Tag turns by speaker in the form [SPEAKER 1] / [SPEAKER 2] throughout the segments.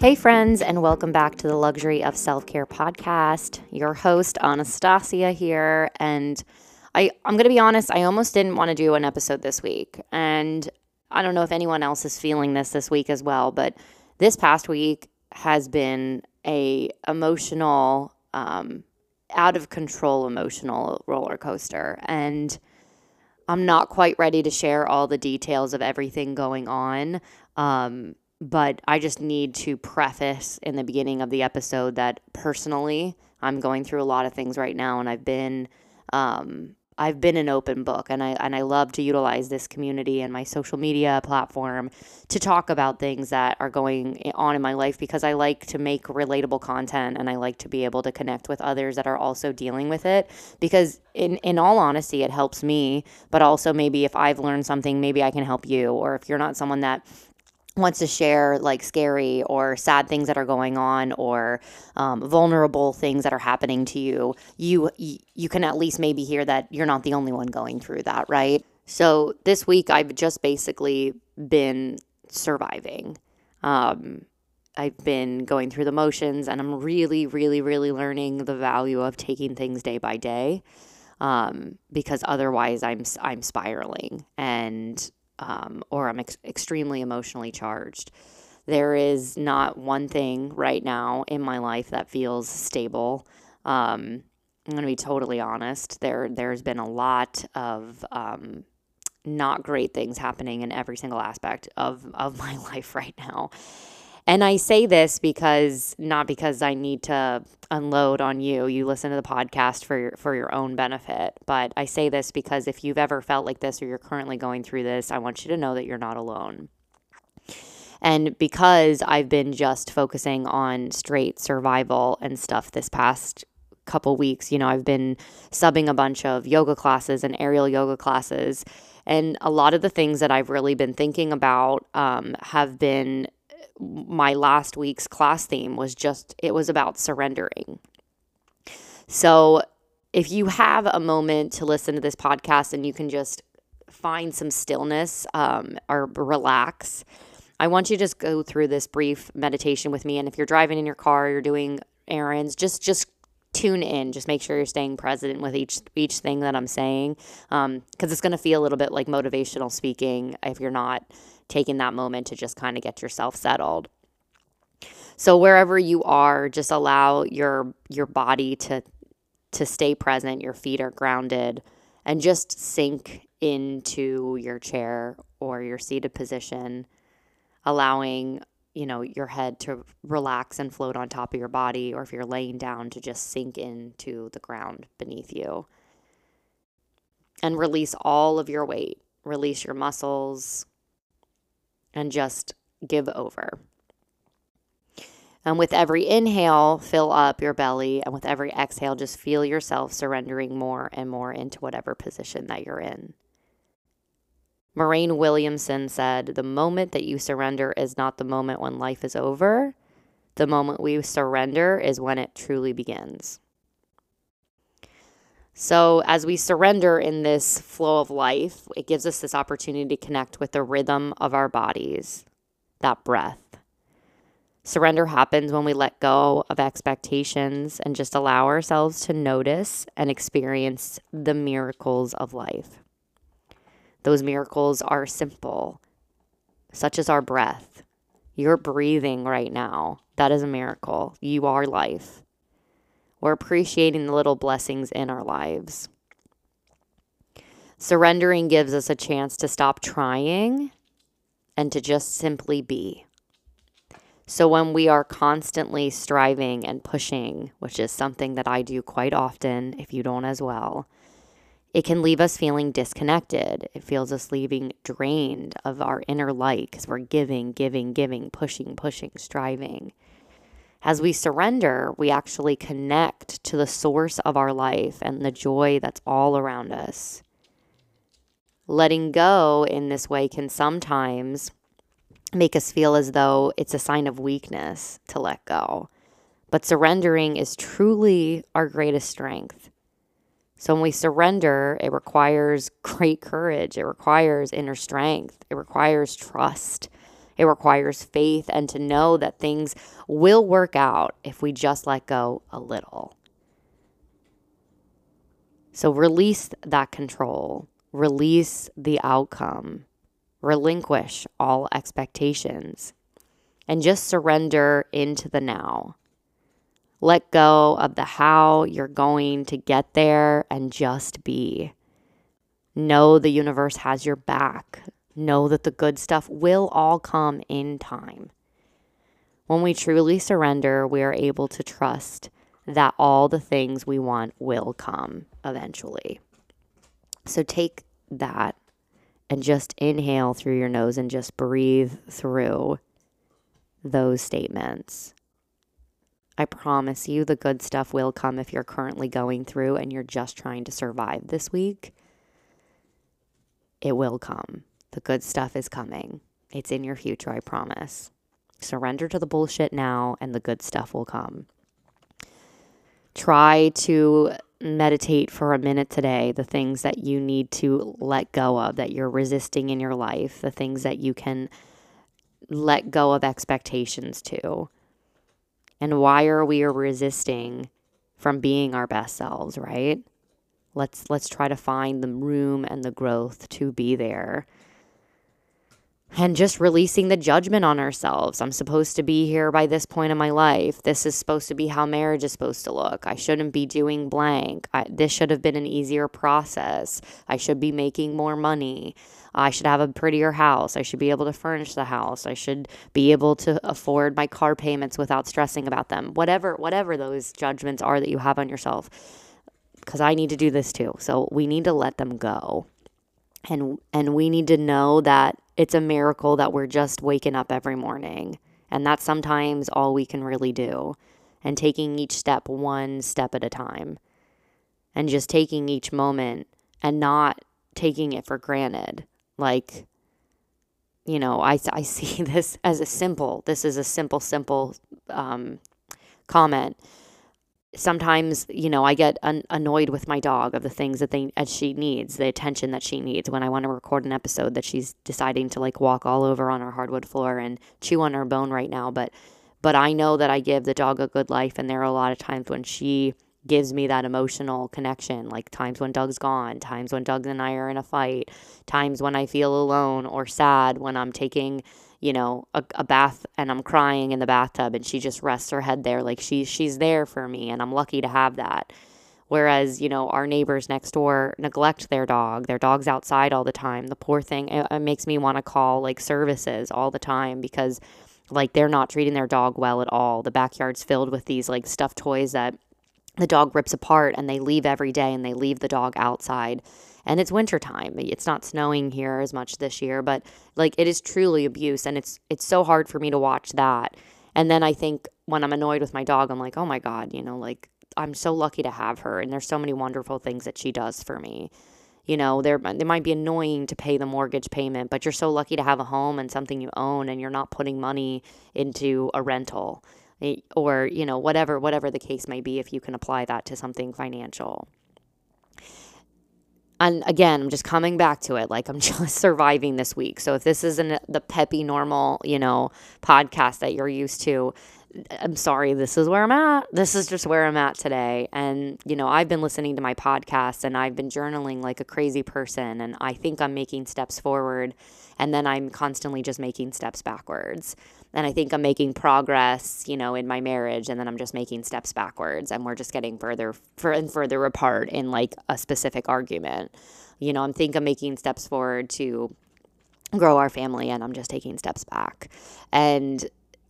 [SPEAKER 1] Hey, friends, and welcome back to the Luxury of Self Care podcast. Your host, Anastasia, here. And I, I'm going to be honest, I almost didn't want to do an episode this week. And I don't know if anyone else is feeling this this week as well, but this past week, has been a emotional um, out of control emotional roller coaster and i'm not quite ready to share all the details of everything going on um, but i just need to preface in the beginning of the episode that personally i'm going through a lot of things right now and i've been um, I've been an open book and I and I love to utilize this community and my social media platform to talk about things that are going on in my life because I like to make relatable content and I like to be able to connect with others that are also dealing with it because in in all honesty it helps me but also maybe if I've learned something maybe I can help you or if you're not someone that wants to share like scary or sad things that are going on or um, vulnerable things that are happening to you you you can at least maybe hear that you're not the only one going through that right? So this week i've just basically been surviving. Um, i've been going through the motions and i'm really really really learning the value of taking things day by day um, because otherwise i'm i'm spiraling. And um, or I'm ex- extremely emotionally charged. There is not one thing right now in my life that feels stable. Um, I'm going to be totally honest. There, there's been a lot of um, not great things happening in every single aspect of of my life right now. And I say this because not because I need to unload on you. You listen to the podcast for your, for your own benefit, but I say this because if you've ever felt like this or you're currently going through this, I want you to know that you're not alone. And because I've been just focusing on straight survival and stuff this past couple weeks, you know, I've been subbing a bunch of yoga classes and aerial yoga classes. And a lot of the things that I've really been thinking about um, have been my last week's class theme was just, it was about surrendering. So if you have a moment to listen to this podcast and you can just find some stillness um, or relax, I want you to just go through this brief meditation with me. And if you're driving in your car, you're doing errands, just just tune in. Just make sure you're staying present with each each thing that I'm saying, Um, because um, it's going to feel a little bit like motivational speaking if you're not taking that moment to just kind of get yourself settled. So wherever you are, just allow your your body to to stay present, your feet are grounded and just sink into your chair or your seated position, allowing, you know, your head to relax and float on top of your body or if you're laying down to just sink into the ground beneath you. And release all of your weight. Release your muscles, and just give over. And with every inhale, fill up your belly. And with every exhale, just feel yourself surrendering more and more into whatever position that you're in. Marianne Williamson said, The moment that you surrender is not the moment when life is over. The moment we surrender is when it truly begins. So, as we surrender in this flow of life, it gives us this opportunity to connect with the rhythm of our bodies, that breath. Surrender happens when we let go of expectations and just allow ourselves to notice and experience the miracles of life. Those miracles are simple, such as our breath. You're breathing right now. That is a miracle. You are life. We're appreciating the little blessings in our lives. Surrendering gives us a chance to stop trying and to just simply be. So, when we are constantly striving and pushing, which is something that I do quite often, if you don't as well, it can leave us feeling disconnected. It feels us leaving drained of our inner light because we're giving, giving, giving, pushing, pushing, striving. As we surrender, we actually connect to the source of our life and the joy that's all around us. Letting go in this way can sometimes make us feel as though it's a sign of weakness to let go. But surrendering is truly our greatest strength. So when we surrender, it requires great courage, it requires inner strength, it requires trust, it requires faith, and to know that things will work out if we just let go a little. So release that control, release the outcome, relinquish all expectations, and just surrender into the now. Let go of the how you're going to get there and just be. Know the universe has your back. Know that the good stuff will all come in time. When we truly surrender, we are able to trust that all the things we want will come eventually. So take that and just inhale through your nose and just breathe through those statements. I promise you the good stuff will come if you're currently going through and you're just trying to survive this week. It will come. The good stuff is coming. It's in your future, I promise. Surrender to the bullshit now, and the good stuff will come. Try to meditate for a minute today the things that you need to let go of, that you're resisting in your life, the things that you can let go of expectations to. And why are we resisting from being our best selves, right? Let's let's try to find the room and the growth to be there and just releasing the judgment on ourselves. I'm supposed to be here by this point in my life. This is supposed to be how marriage is supposed to look. I shouldn't be doing blank. I, this should have been an easier process. I should be making more money. I should have a prettier house. I should be able to furnish the house. I should be able to afford my car payments without stressing about them. Whatever whatever those judgments are that you have on yourself. Cuz I need to do this too. So we need to let them go. And and we need to know that it's a miracle that we're just waking up every morning. And that's sometimes all we can really do. And taking each step one step at a time. And just taking each moment and not taking it for granted. Like, you know, I, I see this as a simple, this is a simple, simple um, comment. Sometimes you know i get annoyed with my dog of the things that they as she needs the attention that she needs when i want to record an episode that she's deciding to like walk all over on our hardwood floor and chew on her bone right now but but i know that i give the dog a good life and there are a lot of times when she gives me that emotional connection like times when doug's gone times when doug and i are in a fight times when i feel alone or sad when i'm taking you know, a, a bath and I'm crying in the bathtub and she just rests her head there like she's she's there for me and I'm lucky to have that. Whereas, you know, our neighbors next door neglect their dog. Their dog's outside all the time. The poor thing, it, it makes me want to call like services all the time because like they're not treating their dog well at all. The backyard's filled with these like stuffed toys that the dog rips apart and they leave every day and they leave the dog outside and it's wintertime. It's not snowing here as much this year, but like it is truly abuse and it's it's so hard for me to watch that. And then I think when I'm annoyed with my dog, I'm like, "Oh my god, you know, like I'm so lucky to have her and there's so many wonderful things that she does for me." You know, there they might be annoying to pay the mortgage payment, but you're so lucky to have a home and something you own and you're not putting money into a rental Eh, or, you know, whatever whatever the case may be if you can apply that to something financial and again, I'm just coming back to it. Like I'm just surviving this week. So if this isn't the peppy normal, you know, podcast that you're used to, I'm sorry, this is where I'm at. This is just where I'm at today. And, you know, I've been listening to my podcast and I've been journaling like a crazy person. And I think I'm making steps forward. And then I'm constantly just making steps backwards. And I think I'm making progress, you know, in my marriage. And then I'm just making steps backwards. And we're just getting further and further apart in like a specific argument. You know, I'm think I'm making steps forward to grow our family and I'm just taking steps back. And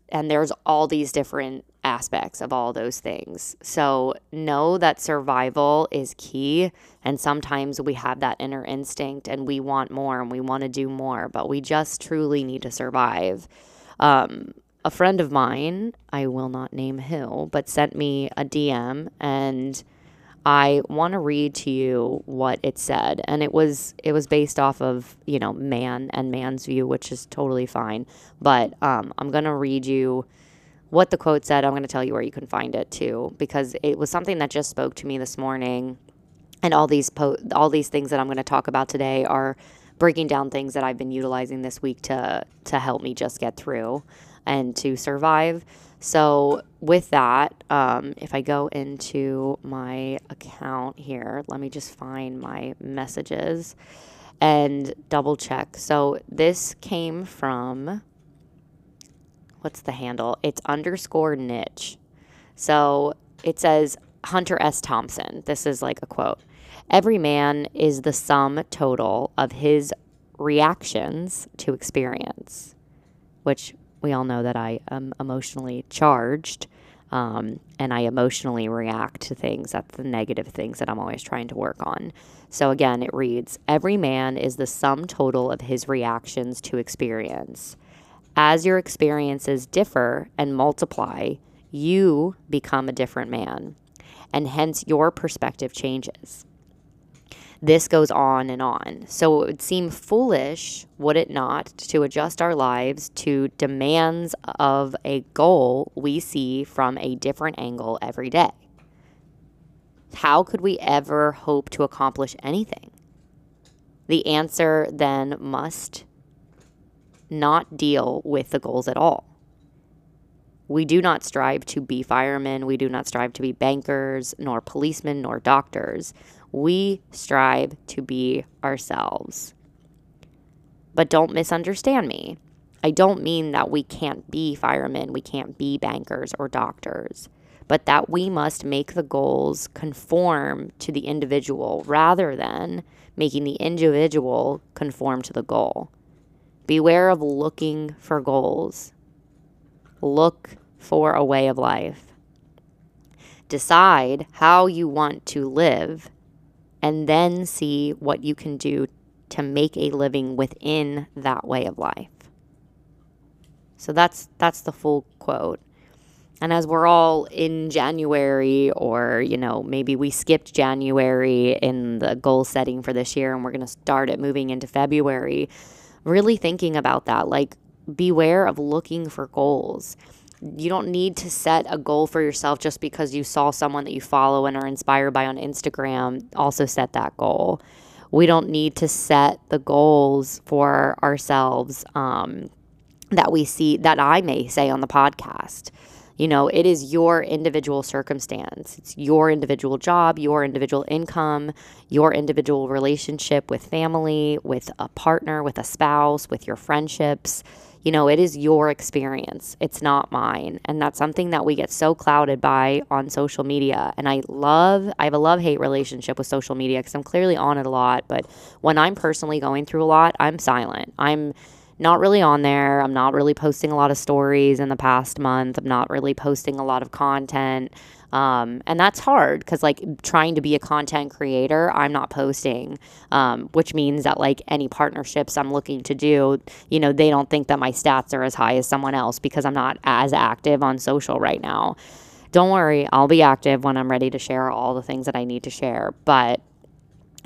[SPEAKER 1] and there's all these different aspects of all those things. So know that survival is key. And sometimes we have that inner instinct and we want more and we want to do more, but we just truly need to survive. Um, a friend of mine, I will not name who, but sent me a DM and I want to read to you what it said. And it was it was based off of, you know, man and man's view, which is totally fine, but um, I'm going to read you what the quote said. I'm going to tell you where you can find it too because it was something that just spoke to me this morning. And all these po- all these things that I'm going to talk about today are breaking down things that I've been utilizing this week to to help me just get through and to survive. So, with that, um, if I go into my account here, let me just find my messages and double check. So, this came from what's the handle? It's underscore niche. So, it says Hunter S. Thompson. This is like a quote. Every man is the sum total of his reactions to experience, which we all know that I am emotionally charged um, and I emotionally react to things. That's the negative things that I'm always trying to work on. So again, it reads Every man is the sum total of his reactions to experience. As your experiences differ and multiply, you become a different man, and hence your perspective changes this goes on and on. So it would seem foolish, would it not, to adjust our lives to demands of a goal we see from a different angle every day? How could we ever hope to accomplish anything? The answer then must not deal with the goals at all. We do not strive to be firemen. We do not strive to be bankers, nor policemen, nor doctors. We strive to be ourselves. But don't misunderstand me. I don't mean that we can't be firemen, we can't be bankers or doctors, but that we must make the goals conform to the individual rather than making the individual conform to the goal. Beware of looking for goals. Look for a way of life. Decide how you want to live and then see what you can do to make a living within that way of life. So that's that's the full quote. And as we're all in January or, you know, maybe we skipped January in the goal setting for this year and we're going to start it moving into February, really thinking about that like beware of looking for goals you don't need to set a goal for yourself just because you saw someone that you follow and are inspired by on Instagram also set that goal. We don't need to set the goals for ourselves um, that we see, that I may say on the podcast. You know, it is your individual circumstance. It's your individual job, your individual income, your individual relationship with family, with a partner, with a spouse, with your friendships you know, it is your experience. It's not mine. And that's something that we get so clouded by on social media. And I love, I have a love hate relationship with social media because I'm clearly on it a lot. But when I'm personally going through a lot, I'm silent. I'm not really on there. I'm not really posting a lot of stories in the past month. I'm not really posting a lot of content. Um, and that's hard because, like, trying to be a content creator, I'm not posting, um, which means that, like, any partnerships I'm looking to do, you know, they don't think that my stats are as high as someone else because I'm not as active on social right now. Don't worry, I'll be active when I'm ready to share all the things that I need to share. But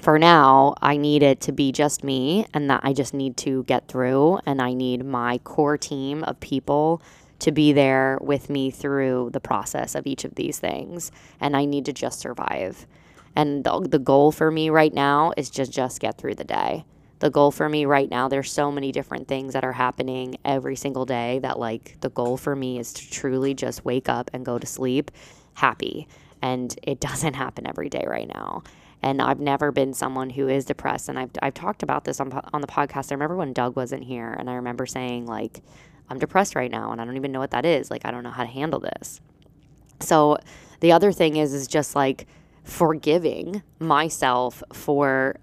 [SPEAKER 1] for now, I need it to be just me and that I just need to get through. And I need my core team of people to be there with me through the process of each of these things. And I need to just survive. And the, the goal for me right now is just just get through the day. The goal for me right now, there's so many different things that are happening every single day that, like, the goal for me is to truly just wake up and go to sleep happy. And it doesn't happen every day right now. And I've never been someone who is depressed. And I've, I've talked about this on, on the podcast. I remember when Doug wasn't here, and I remember saying, like, I'm depressed right now, and I don't even know what that is. Like, I don't know how to handle this. So the other thing is, is just like forgiving myself for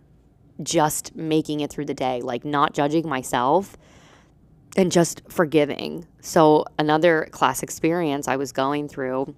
[SPEAKER 1] just making it through the day, like not judging myself and just forgiving. So another class experience I was going through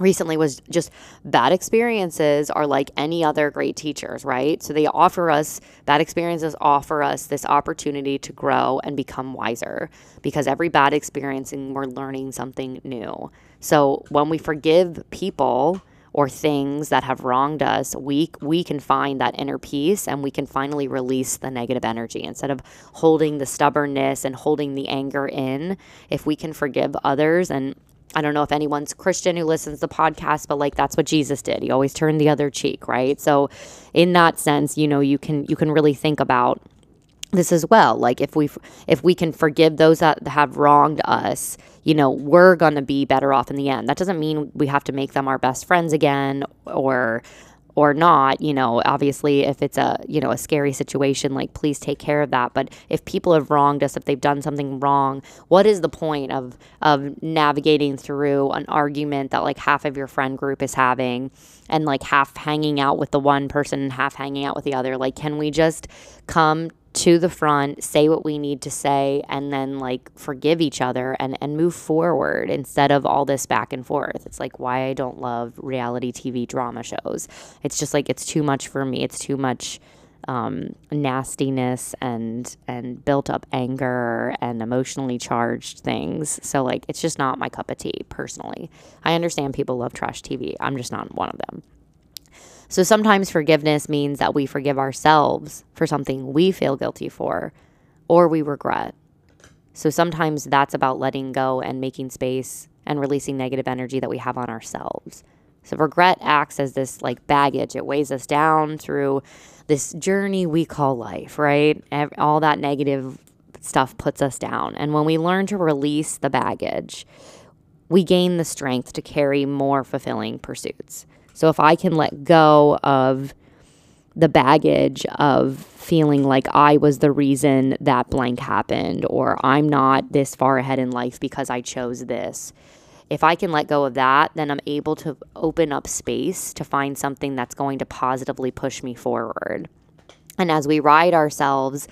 [SPEAKER 1] recently was just bad experiences are like any other great teachers, right? So they offer us, bad experiences offer us this opportunity to grow and become wiser because every bad experience and we're learning something new. So when we forgive people, or things that have wronged us, we we can find that inner peace and we can finally release the negative energy instead of holding the stubbornness and holding the anger in. If we can forgive others and I don't know if anyone's Christian who listens to the podcast, but like that's what Jesus did. He always turned the other cheek, right? So in that sense, you know, you can you can really think about this as well. Like if we if we can forgive those that have wronged us, you know, we're going to be better off in the end. That doesn't mean we have to make them our best friends again or or not, you know, obviously if it's a, you know, a scary situation, like please take care of that. But if people have wronged us, if they've done something wrong, what is the point of of navigating through an argument that like half of your friend group is having and like half hanging out with the one person and half hanging out with the other? Like can we just come to the front, say what we need to say, and then like forgive each other and, and move forward instead of all this back and forth. It's like why I don't love reality TV drama shows. It's just like it's too much for me. It's too much um, nastiness and and built up anger and emotionally charged things. So like it's just not my cup of tea personally. I understand people love trash TV. I'm just not one of them. So sometimes forgiveness means that we forgive ourselves for something we feel guilty for or we regret. So sometimes that's about letting go and making space and releasing negative energy that we have on ourselves. So regret acts as this like baggage. It weighs us down through this journey we call life, right? All that negative stuff puts us down. And when we learn to release the baggage, we gain the strength to carry more fulfilling pursuits. So if I can let go of the baggage of feeling like I was the reason that blank happened or I'm not this far ahead in life because I chose this. If I can let go of that, then I'm able to open up space to find something that's going to positively push me forward. And as we ride ourselves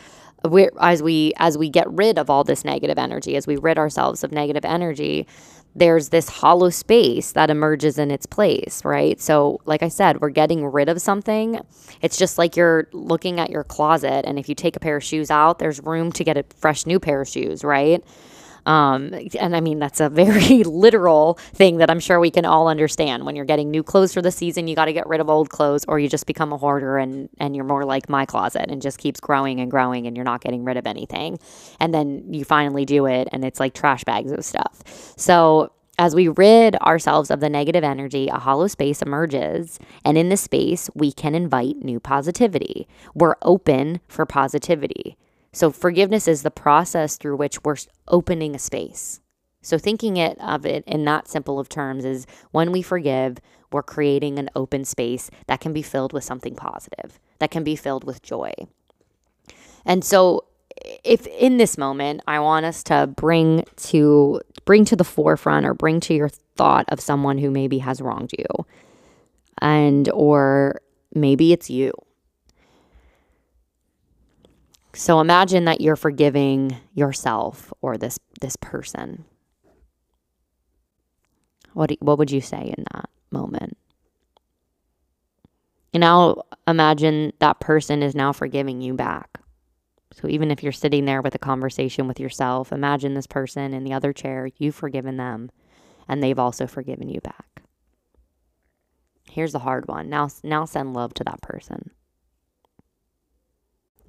[SPEAKER 1] as we as we get rid of all this negative energy, as we rid ourselves of negative energy, there's this hollow space that emerges in its place, right? So, like I said, we're getting rid of something. It's just like you're looking at your closet, and if you take a pair of shoes out, there's room to get a fresh new pair of shoes, right? Um, and I mean, that's a very literal thing that I'm sure we can all understand. When you're getting new clothes for the season, you got to get rid of old clothes, or you just become a hoarder and, and you're more like my closet and just keeps growing and growing and you're not getting rid of anything. And then you finally do it and it's like trash bags of stuff. So, as we rid ourselves of the negative energy, a hollow space emerges. And in this space, we can invite new positivity. We're open for positivity. So forgiveness is the process through which we're opening a space. So thinking it of it in that simple of terms is when we forgive, we're creating an open space that can be filled with something positive, that can be filled with joy. And so if in this moment I want us to bring to bring to the forefront or bring to your thought of someone who maybe has wronged you and or maybe it's you so imagine that you're forgiving yourself or this this person. What do, what would you say in that moment? And now imagine that person is now forgiving you back. So even if you're sitting there with a conversation with yourself, imagine this person in the other chair, you've forgiven them and they've also forgiven you back. Here's the hard one. Now now send love to that person.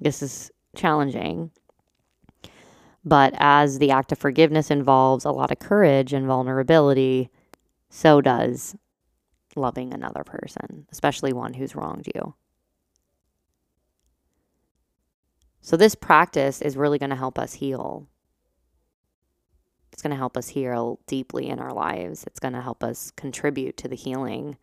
[SPEAKER 1] This is challenging. But as the act of forgiveness involves a lot of courage and vulnerability, so does loving another person, especially one who's wronged you. So, this practice is really going to help us heal. It's going to help us heal deeply in our lives. It's going to help us contribute to the healing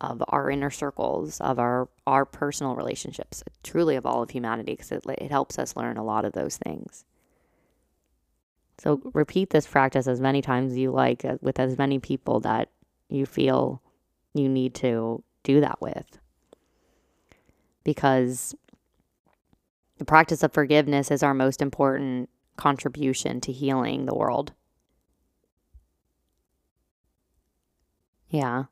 [SPEAKER 1] of our inner circles, of our, our personal relationships, truly of all of humanity, because it, it helps us learn a lot of those things. So, repeat this practice as many times as you like uh, with as many people that you feel you need to do that with. Because the practice of forgiveness is our most important contribution to healing the world. Yeah.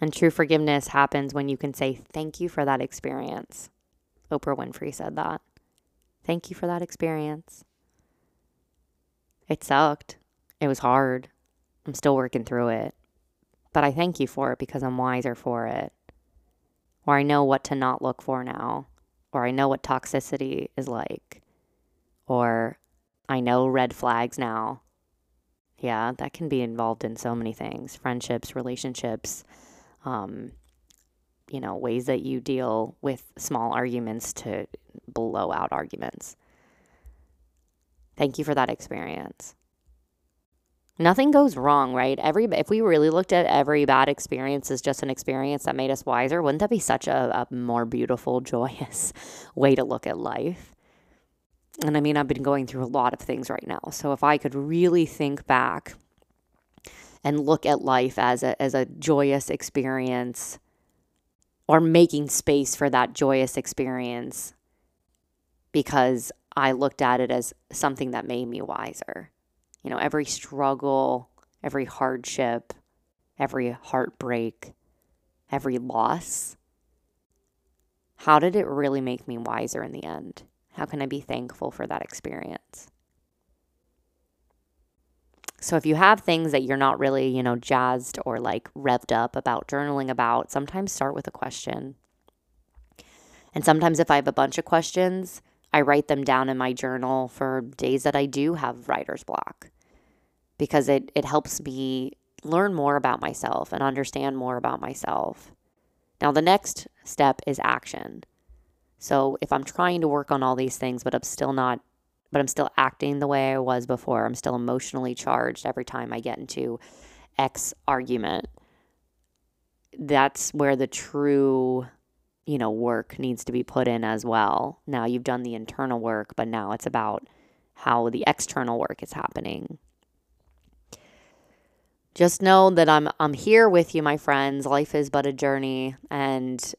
[SPEAKER 1] And true forgiveness happens when you can say, Thank you for that experience. Oprah Winfrey said that. Thank you for that experience. It sucked. It was hard. I'm still working through it. But I thank you for it because I'm wiser for it. Or I know what to not look for now. Or I know what toxicity is like. Or I know red flags now. Yeah, that can be involved in so many things friendships, relationships, um, you know, ways that you deal with small arguments to blow out arguments. Thank you for that experience. Nothing goes wrong, right? Every if we really looked at every bad experience as just an experience that made us wiser, wouldn't that be such a, a more beautiful, joyous way to look at life? And I mean, I've been going through a lot of things right now. So if I could really think back and look at life as a as a joyous experience or making space for that joyous experience because I looked at it as something that made me wiser. You know, every struggle, every hardship, every heartbreak, every loss. How did it really make me wiser in the end? How can I be thankful for that experience? So if you have things that you're not really, you know, jazzed or like revved up about journaling about, sometimes start with a question. And sometimes if I have a bunch of questions, I write them down in my journal for days that I do have writer's block because it, it helps me learn more about myself and understand more about myself. Now, the next step is action. So if I'm trying to work on all these things, but I'm still not, but I'm still acting the way I was before, I'm still emotionally charged every time I get into X argument, that's where the true you know, work needs to be put in as well. Now you've done the internal work, but now it's about how the external work is happening. Just know that I'm I'm here with you, my friends. Life is but a journey and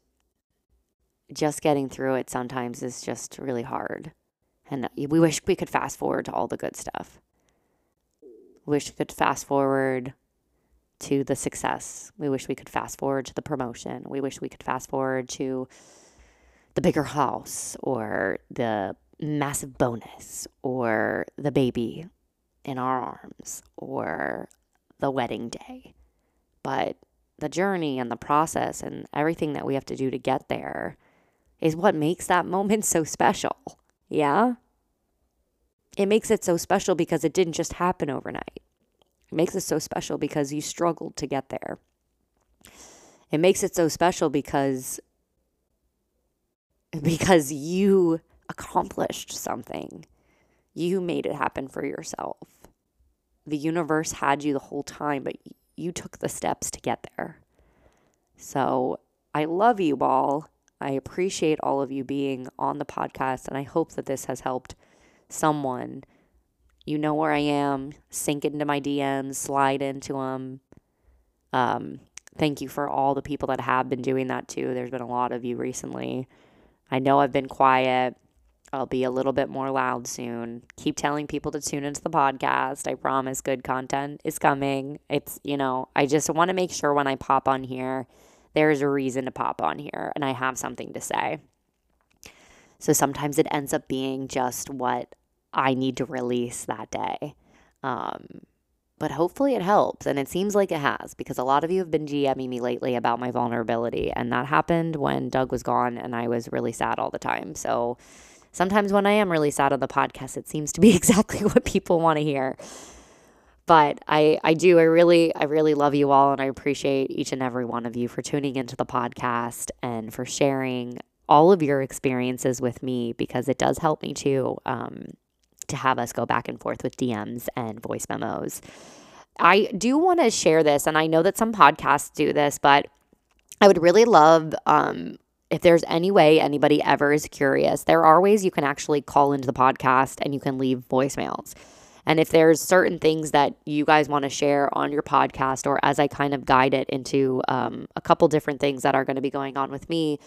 [SPEAKER 1] just getting through it sometimes is just really hard. And we wish we could fast forward to all the good stuff. Wish we could fast forward to the success. We wish we could fast forward to the promotion. We wish we could fast forward to the bigger house or the massive bonus or the baby in our arms or the wedding day. But the journey and the process and everything that we have to do to get there is what makes that moment so special. Yeah? It makes it so special because it didn't just happen overnight. It makes it so special because you struggled to get there. It makes it so special because because you accomplished something. You made it happen for yourself. The universe had you the whole time, but you took the steps to get there. So, I love you all. I appreciate all of you being on the podcast, and I hope that this has helped someone you know where I am. Sink into my DMs, slide into them. Um, thank you for all the people that have been doing that too. There's been a lot of you recently. I know I've been quiet. I'll be a little bit more loud soon. Keep telling people to tune into the podcast. I promise good content is coming. It's, you know, I just want to make sure when I pop on here, there's a reason to pop on here and I have something to say. So sometimes it ends up being just what I need to release that day. Um, but hopefully it helps. And it seems like it has because a lot of you have been DMing me lately about my vulnerability. And that happened when Doug was gone and I was really sad all the time. So sometimes when I am really sad on the podcast, it seems to be exactly what people want to hear. But I, I do, I really, I really love you all. And I appreciate each and every one of you for tuning into the podcast and for sharing all of your experiences with me because it does help me too um, to have us go back and forth with DMs and voice memos. I do want to share this, and I know that some podcasts do this, but I would really love um, if there's any way anybody ever is curious. There are ways you can actually call into the podcast and you can leave voicemails. And if there's certain things that you guys want to share on your podcast, or as I kind of guide it into um, a couple different things that are going to be going on with me,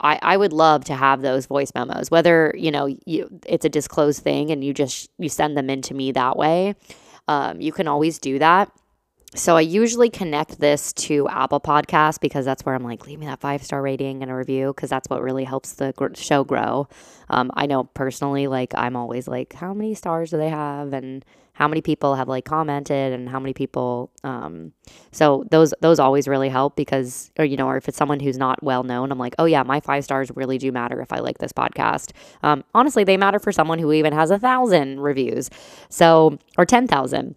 [SPEAKER 1] I, I would love to have those voice memos. Whether you know you, it's a disclosed thing and you just you send them in to me that way, um, you can always do that. So I usually connect this to Apple Podcasts because that's where I'm like, leave me that five star rating and a review because that's what really helps the show grow. Um, I know personally, like I'm always like, how many stars do they have, and how many people have like commented, and how many people. Um, so those those always really help because, or you know, or if it's someone who's not well known, I'm like, oh yeah, my five stars really do matter if I like this podcast. Um, honestly, they matter for someone who even has a thousand reviews, so or ten thousand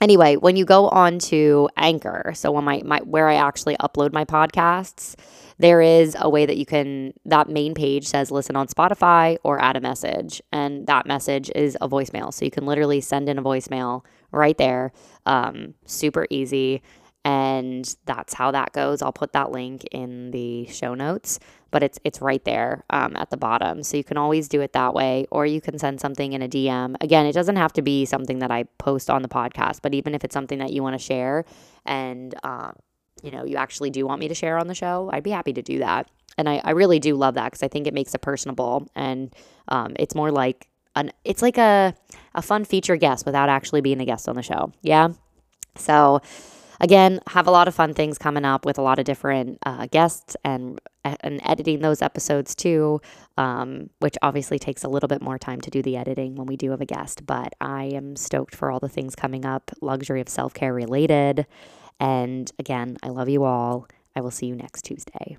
[SPEAKER 1] anyway, when you go on to Anchor, so when my, my where I actually upload my podcasts, there is a way that you can that main page says listen on Spotify or add a message, and that message is a voicemail. So you can literally send in a voicemail right there. Um, super easy. And that's how that goes. I'll put that link in the show notes but it's it's right there um, at the bottom. So you can always do it that way, or you can send something in a DM. Again, it doesn't have to be something that I post on the podcast, but even if it's something that you want to share, and um, you know you actually do want me to share on the show, I'd be happy to do that. And I, I really do love that because I think it makes it personable, and um, it's more like an it's like a a fun feature guest without actually being a guest on the show. Yeah, so again, have a lot of fun things coming up with a lot of different uh, guests and and editing those episodes too, um, which obviously takes a little bit more time to do the editing when we do have a guest. But I am stoked for all the things coming up, luxury of self care related. And again, I love you all. I will see you next Tuesday.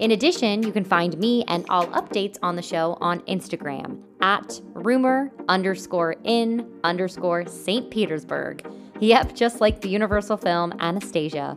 [SPEAKER 1] In addition, you can find me and all updates on the show on Instagram at rumor underscore in underscore St. Petersburg. Yep, just like the Universal film Anastasia